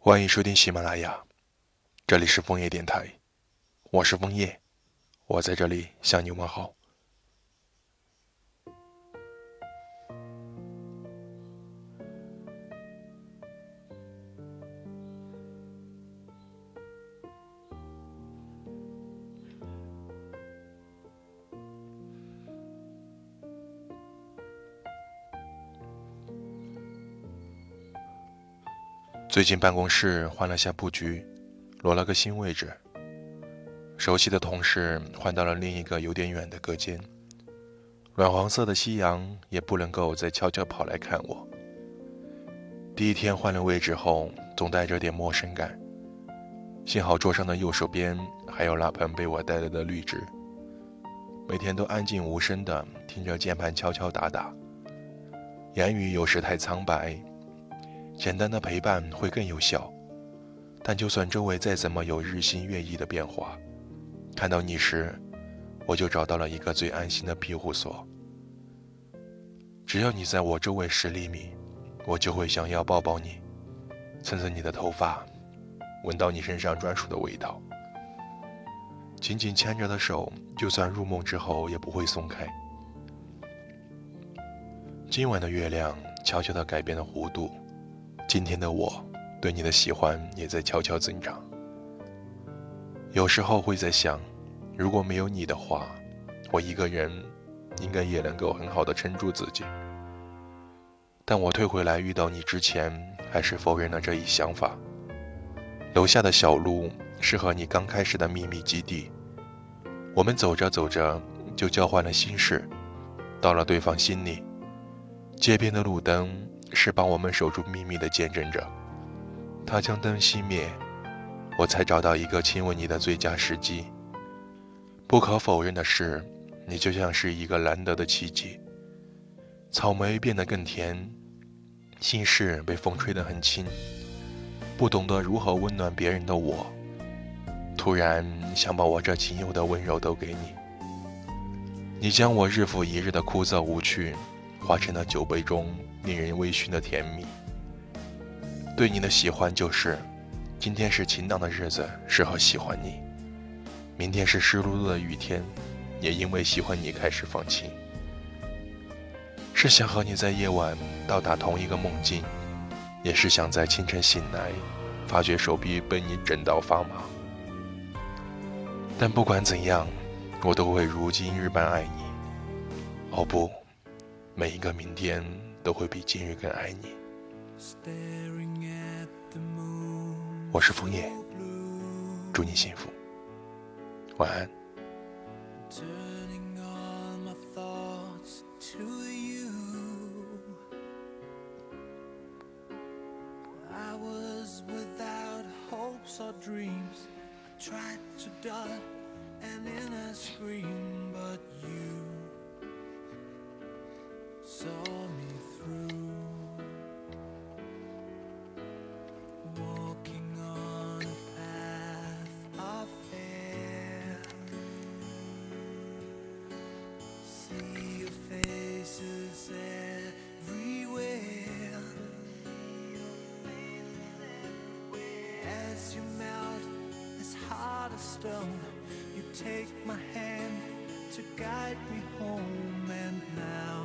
欢迎收听喜马拉雅，这里是枫叶电台，我是枫叶，我在这里向你问好。最近办公室换了下布局，挪了个新位置。熟悉的同事换到了另一个有点远的隔间。暖黄色的夕阳也不能够再悄悄跑来看我。第一天换了位置后，总带着点陌生感。幸好桌上的右手边还有那盆被我带来的绿植。每天都安静无声的听着键盘敲敲打打，言语有时太苍白。简单的陪伴会更有效，但就算周围再怎么有日新月异的变化，看到你时，我就找到了一个最安心的庇护所。只要你在我周围十厘米，我就会想要抱抱你，蹭蹭你的头发，闻到你身上专属的味道。紧紧牵着的手，就算入梦之后也不会松开。今晚的月亮悄悄地改变了弧度。今天的我，对你的喜欢也在悄悄增长。有时候会在想，如果没有你的话，我一个人应该也能够很好的撑住自己。但我退回来遇到你之前，还是否认了这一想法。楼下的小路是和你刚开始的秘密基地，我们走着走着就交换了心事，到了对方心里。街边的路灯。是帮我们守住秘密的见证者。他将灯熄灭，我才找到一个亲吻你的最佳时机。不可否认的是，你就像是一个难得的奇迹。草莓变得更甜，心事被风吹得很轻。不懂得如何温暖别人的我，突然想把我这仅有的温柔都给你。你将我日复一日的枯燥无趣，化成了酒杯中。令人微醺的甜蜜。对你的喜欢就是：今天是晴朗的日子，适合喜欢你；明天是湿漉漉的雨天，也因为喜欢你开始放晴。是想和你在夜晚到达同一个梦境，也是想在清晨醒来，发觉手臂被你枕到发麻。但不管怎样，我都会如今日般爱你。哦不，每一个明天。都会比今日更爱你。我是枫叶，祝你幸福，晚安。Stone. You take my hand to guide me home, and now.